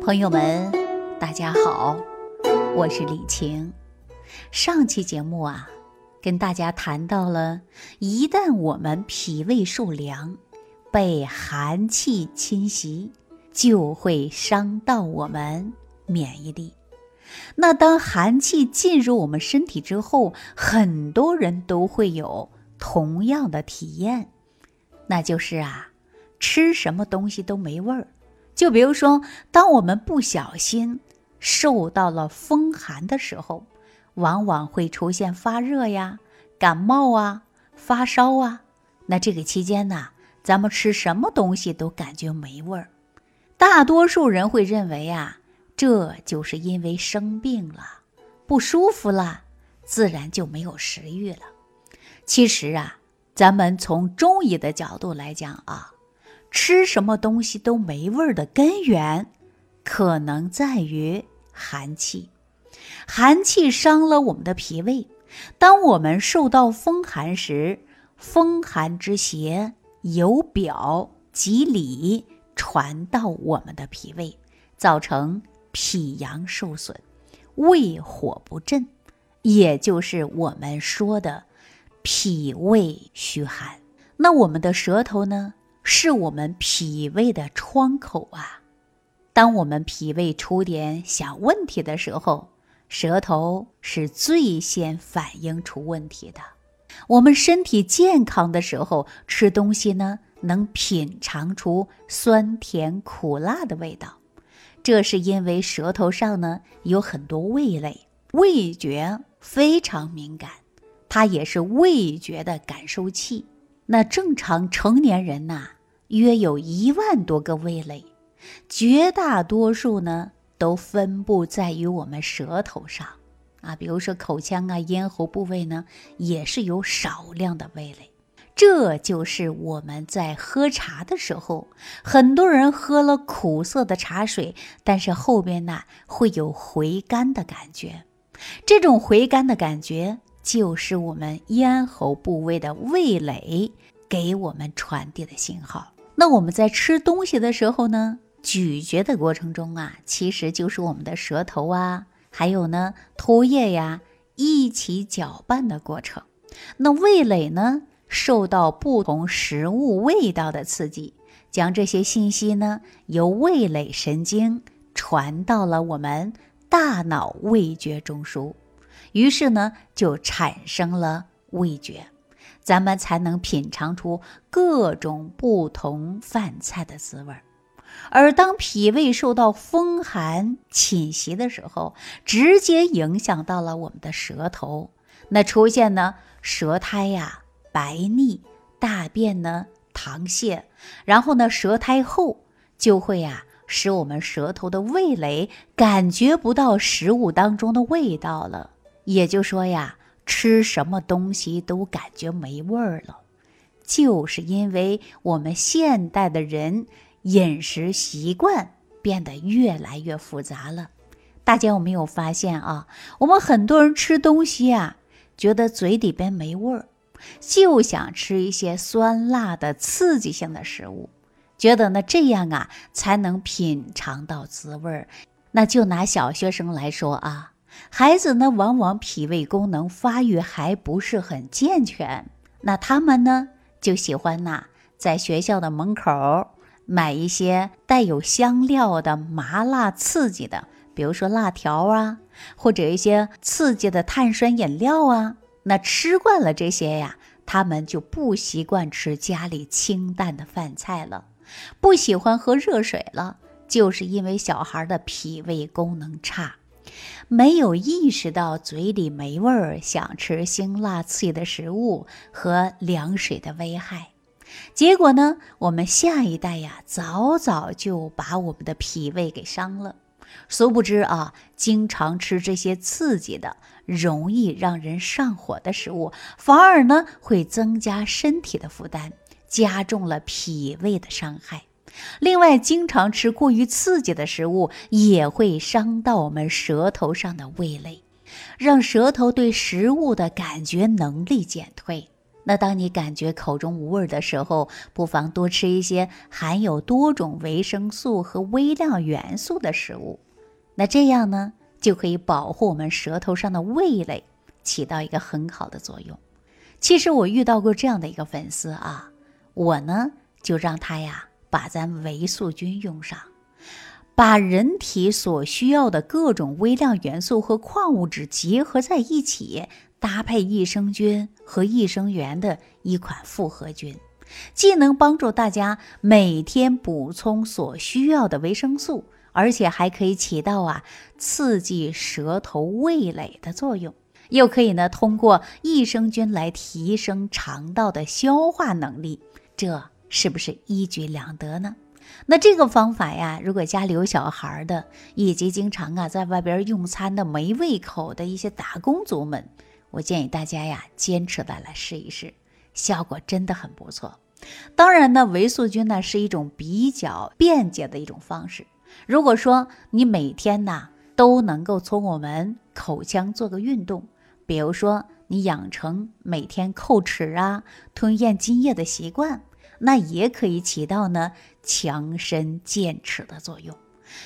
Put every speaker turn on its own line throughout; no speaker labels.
朋友们，大家好，我是李晴。上期节目啊，跟大家谈到了，一旦我们脾胃受凉，被寒气侵袭，就会伤到我们免疫力。那当寒气进入我们身体之后，很多人都会有同样的体验，那就是啊，吃什么东西都没味儿。就比如说，当我们不小心受到了风寒的时候，往往会出现发热呀、感冒啊、发烧啊。那这个期间呢，咱们吃什么东西都感觉没味儿。大多数人会认为啊。这就是因为生病了，不舒服了，自然就没有食欲了。其实啊，咱们从中医的角度来讲啊，吃什么东西都没味儿的根源，可能在于寒气。寒气伤了我们的脾胃，当我们受到风寒时，风寒之邪由表及里传到我们的脾胃，造成。脾阳受损，胃火不振，也就是我们说的脾胃虚寒。那我们的舌头呢，是我们脾胃的窗口啊。当我们脾胃出点小问题的时候，舌头是最先反映出问题的。我们身体健康的时候，吃东西呢，能品尝出酸甜苦辣的味道。这是因为舌头上呢有很多味蕾，味觉非常敏感，它也是味觉的感受器。那正常成年人呐，约有一万多个味蕾，绝大多数呢都分布在于我们舌头上啊，比如说口腔啊、咽喉部位呢，也是有少量的味蕾。这就是我们在喝茶的时候，很多人喝了苦涩的茶水，但是后边呢会有回甘的感觉。这种回甘的感觉，就是我们咽喉部位的味蕾给我们传递的信号。那我们在吃东西的时候呢，咀嚼的过程中啊，其实就是我们的舌头啊，还有呢唾液呀一起搅拌的过程。那味蕾呢？受到不同食物味道的刺激，将这些信息呢由味蕾神经传到了我们大脑味觉中枢，于是呢就产生了味觉，咱们才能品尝出各种不同饭菜的滋味儿。而当脾胃受到风寒侵袭的时候，直接影响到了我们的舌头，那出现呢舌苔呀。白腻，大便呢溏泻，然后呢舌苔厚，就会呀使我们舌头的味蕾感觉不到食物当中的味道了。也就说呀，吃什么东西都感觉没味儿了，就是因为我们现代的人饮食习惯变得越来越复杂了。大家有没有发现啊？我们很多人吃东西啊，觉得嘴里边没味儿。就想吃一些酸辣的刺激性的食物，觉得呢这样啊才能品尝到滋味儿。那就拿小学生来说啊，孩子呢往往脾胃功能发育还不是很健全，那他们呢就喜欢呐在学校的门口买一些带有香料的麻辣刺激的，比如说辣条啊，或者一些刺激的碳酸饮料啊。那吃惯了这些呀，他们就不习惯吃家里清淡的饭菜了，不喜欢喝热水了，就是因为小孩的脾胃功能差，没有意识到嘴里没味儿，想吃辛辣刺激的食物和凉水的危害。结果呢，我们下一代呀，早早就把我们的脾胃给伤了。殊不知啊，经常吃这些刺激的、容易让人上火的食物，反而呢会增加身体的负担，加重了脾胃的伤害。另外，经常吃过于刺激的食物，也会伤到我们舌头上的味蕾，让舌头对食物的感觉能力减退。那当你感觉口中无味的时候，不妨多吃一些含有多种维生素和微量元素的食物。那这样呢，就可以保护我们舌头上的味蕾，起到一个很好的作用。其实我遇到过这样的一个粉丝啊，我呢就让他呀把咱维素菌用上，把人体所需要的各种微量元素和矿物质结合在一起。搭配益生菌和益生元的一款复合菌，既能帮助大家每天补充所需要的维生素，而且还可以起到啊刺激舌头味蕾的作用，又可以呢通过益生菌来提升肠道的消化能力，这是不是一举两得呢？那这个方法呀，如果家里有小孩的，以及经常啊在外边用餐的没胃口的一些打工族们。我建议大家呀，坚持的来试一试，效果真的很不错。当然呢，维素菌呢是一种比较便捷的一种方式。如果说你每天呢都能够从我们口腔做个运动，比如说你养成每天叩齿啊、吞咽津液的习惯，那也可以起到呢强身健齿的作用。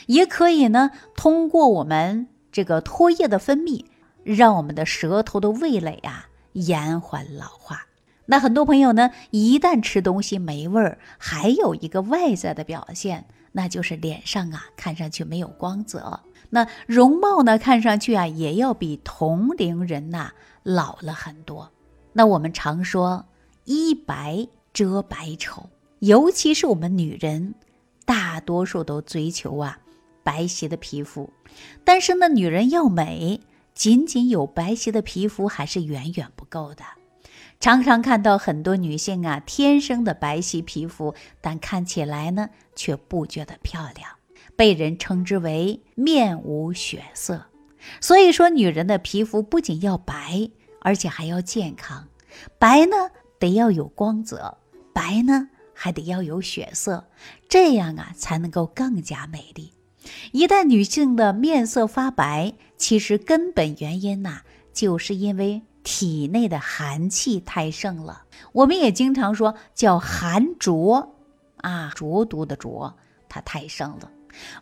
也可以呢通过我们这个唾液的分泌。让我们的舌头的味蕾啊延缓老化。那很多朋友呢，一旦吃东西没味儿，还有一个外在的表现，那就是脸上啊看上去没有光泽，那容貌呢看上去啊也要比同龄人呐老了很多。那我们常说一白遮百丑，尤其是我们女人，大多数都追求啊白皙的皮肤，但是呢，女人要美。仅仅有白皙的皮肤还是远远不够的，常常看到很多女性啊，天生的白皙皮肤，但看起来呢却不觉得漂亮，被人称之为面无血色。所以说，女人的皮肤不仅要白，而且还要健康。白呢得要有光泽，白呢还得要有血色，这样啊才能够更加美丽。一旦女性的面色发白，其实根本原因呐，就是因为体内的寒气太盛了。我们也经常说叫寒浊，啊，浊毒的浊，它太盛了。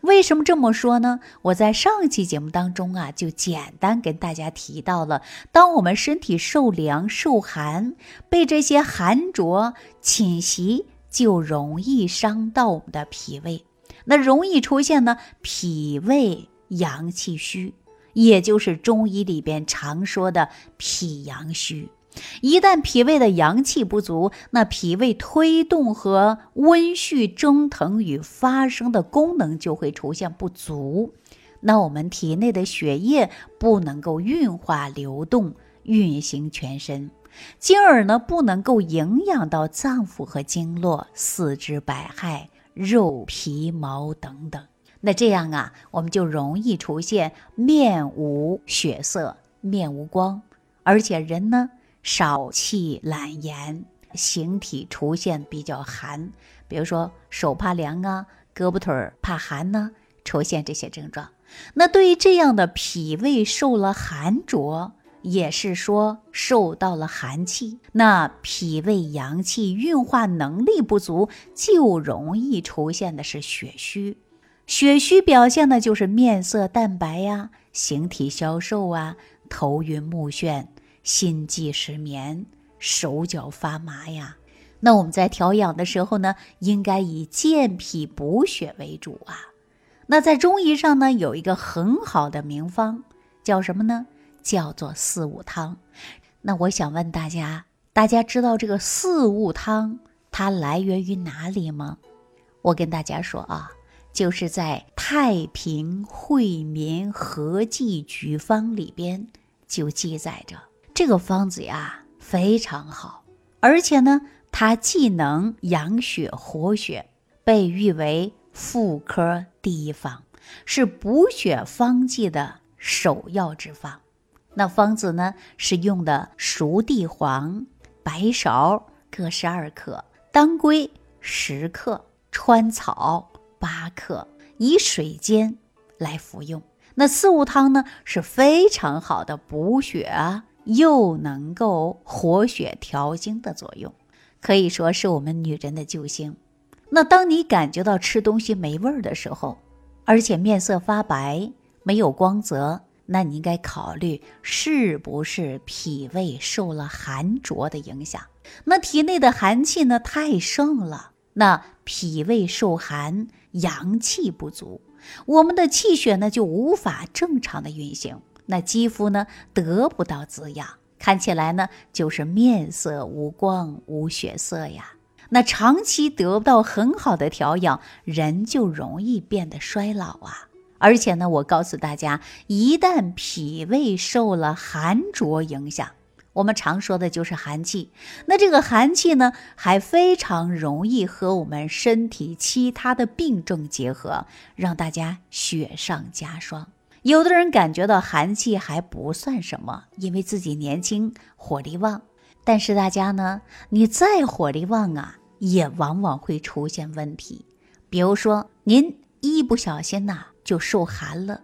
为什么这么说呢？我在上期节目当中啊，就简单跟大家提到了，当我们身体受凉受寒，被这些寒浊侵袭，就容易伤到我们的脾胃。那容易出现呢，脾胃阳气虚，也就是中医里边常说的脾阳虚。一旦脾胃的阳气不足，那脾胃推动和温煦蒸腾与发生的功能就会出现不足。那我们体内的血液不能够运化流动，运行全身，进而呢不能够营养到脏腑和经络、四肢百骸。肉皮毛等等，那这样啊，我们就容易出现面无血色、面无光，而且人呢少气懒言，形体出现比较寒，比如说手怕凉啊，胳膊腿儿怕寒呢，出现这些症状。那对于这样的脾胃受了寒浊。也是说受到了寒气，那脾胃阳气运化能力不足，就容易出现的是血虚。血虚表现的就是面色淡白呀，形体消瘦啊，头晕目眩，心悸失眠，手脚发麻呀。那我们在调养的时候呢，应该以健脾补血为主啊。那在中医上呢，有一个很好的名方，叫什么呢？叫做四物汤，那我想问大家，大家知道这个四物汤它来源于哪里吗？我跟大家说啊，就是在《太平惠民合剂局方》里边就记载着这个方子呀非常好，而且呢，它既能养血活血，被誉为妇科第一方，是补血方剂的首要之方。那方子呢，是用的熟地黄、白芍各十二克，当归十克，川草八克，以水煎来服用。那四物汤呢是非常好的补血啊又能够活血调经的作用，可以说是我们女人的救星。那当你感觉到吃东西没味儿的时候，而且面色发白、没有光泽，那你应该考虑是不是脾胃受了寒浊的影响。那体内的寒气呢太盛了，那脾胃受寒，阳气不足，我们的气血呢就无法正常的运行，那肌肤呢得不到滋养，看起来呢就是面色无光、无血色呀。那长期得不到很好的调养，人就容易变得衰老啊！而且呢，我告诉大家，一旦脾胃受了寒浊影响，我们常说的就是寒气。那这个寒气呢，还非常容易和我们身体其他的病症结合，让大家雪上加霜。有的人感觉到寒气还不算什么，因为自己年轻，火力旺。但是大家呢，你再火力旺啊！也往往会出现问题，比如说您一不小心呐就受寒了，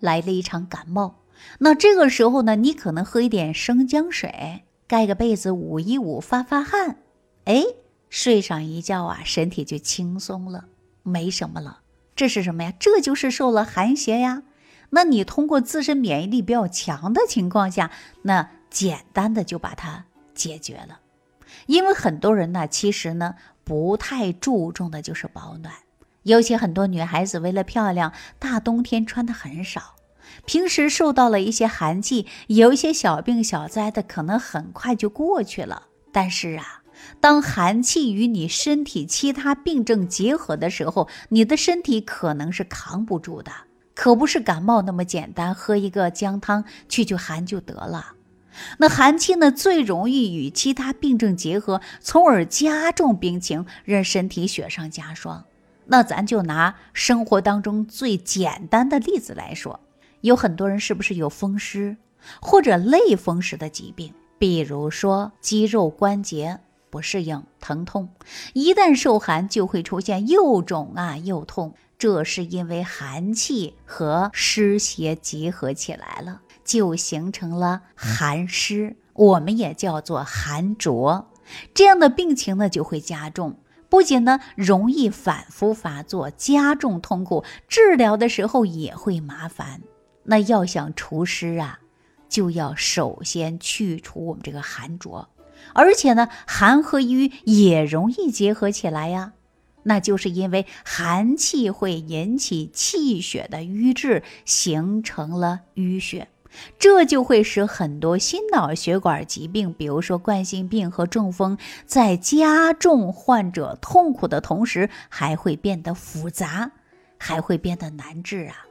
来了一场感冒，那这个时候呢，你可能喝一点生姜水，盖个被子捂一捂，发发汗，哎，睡上一觉啊，身体就轻松了，没什么了。这是什么呀？这就是受了寒邪呀。那你通过自身免疫力比较强的情况下，那简单的就把它解决了。因为很多人呢，其实呢不太注重的就是保暖，尤其很多女孩子为了漂亮，大冬天穿的很少，平时受到了一些寒气，有一些小病小灾的，可能很快就过去了。但是啊，当寒气与你身体其他病症结合的时候，你的身体可能是扛不住的，可不是感冒那么简单，喝一个姜汤去去寒就得了。那寒气呢，最容易与其他病症结合，从而加重病情，让身体雪上加霜。那咱就拿生活当中最简单的例子来说，有很多人是不是有风湿或者类风湿的疾病？比如说肌肉关节不适应、疼痛，一旦受寒就会出现又肿啊又痛，这是因为寒气和湿邪结合起来了。就形成了寒湿，我们也叫做寒浊，这样的病情呢就会加重，不仅呢容易反复发作，加重痛苦，治疗的时候也会麻烦。那要想除湿啊，就要首先去除我们这个寒浊，而且呢寒和瘀也容易结合起来呀，那就是因为寒气会引起气血的瘀滞，形成了淤血。这就会使很多心脑血管疾病，比如说冠心病和中风，在加重患者痛苦的同时，还会变得复杂，还会变得难治啊。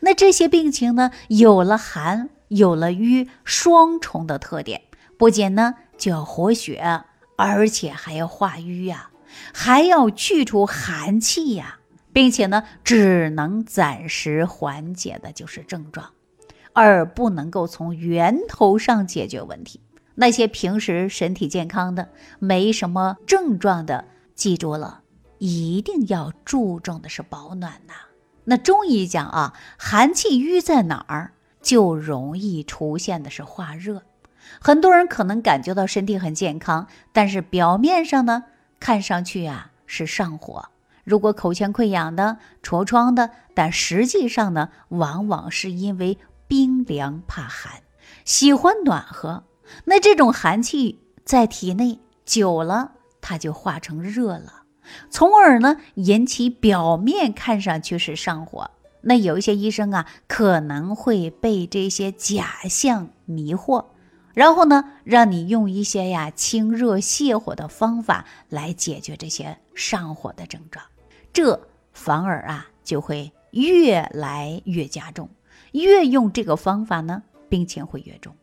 那这些病情呢，有了寒，有了瘀，双重的特点，不仅呢就要活血，而且还要化瘀呀，还要去除寒气呀，并且呢，只能暂时缓解的就是症状。而不能够从源头上解决问题。那些平时身体健康的、没什么症状的，记住了，一定要注重的是保暖呐。那中医讲啊，寒气瘀在哪儿，就容易出现的是化热。很多人可能感觉到身体很健康，但是表面上呢，看上去啊是上火。如果口腔溃疡的、痤疮的，但实际上呢，往往是因为。冰凉怕寒，喜欢暖和，那这种寒气在体内久了，它就化成热了，从而呢引起表面看上去是上火。那有一些医生啊，可能会被这些假象迷惑，然后呢让你用一些呀清热泻火的方法来解决这些上火的症状，这反而啊就会越来越加重。越用这个方法呢，病情会越重。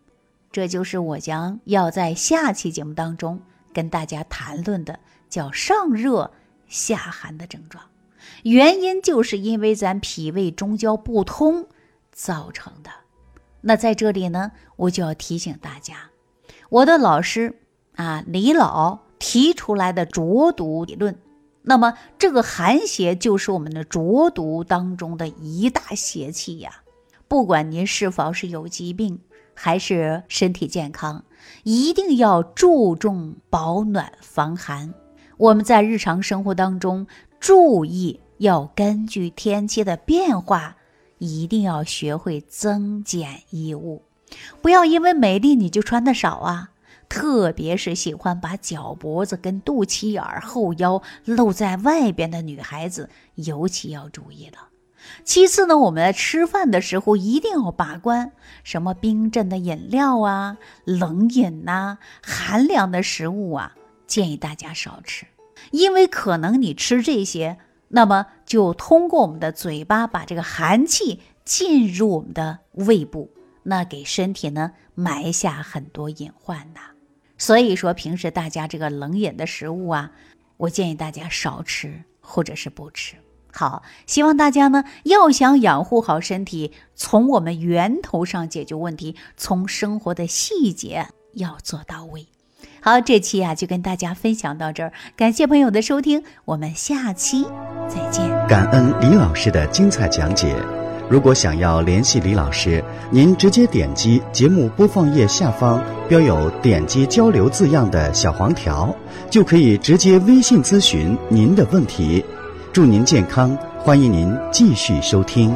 这就是我将要在下期节目当中跟大家谈论的，叫上热下寒的症状。原因就是因为咱脾胃中焦不通造成的。那在这里呢，我就要提醒大家，我的老师啊李老提出来的浊毒理论。那么这个寒邪就是我们的浊毒当中的一大邪气呀。不管您是否是有疾病，还是身体健康，一定要注重保暖防寒。我们在日常生活当中注意，要根据天气的变化，一定要学会增减衣物，不要因为美丽你就穿的少啊。特别是喜欢把脚脖子跟肚脐眼儿、后腰露在外边的女孩子，尤其要注意了。其次呢，我们在吃饭的时候一定要把关，什么冰镇的饮料啊、冷饮呐、寒凉的食物啊，建议大家少吃，因为可能你吃这些，那么就通过我们的嘴巴把这个寒气进入我们的胃部，那给身体呢埋下很多隐患呐。所以说，平时大家这个冷饮的食物啊，我建议大家少吃或者是不吃。好，希望大家呢要想养护好身体，从我们源头上解决问题，从生活的细节要做到位。好，这期啊就跟大家分享到这儿，感谢朋友的收听，我们下期再见。
感恩李老师的精彩讲解。如果想要联系李老师，您直接点击节目播放页下方标有“点击交流”字样的小黄条，就可以直接微信咨询您的问题。祝您健康，欢迎您继续收听。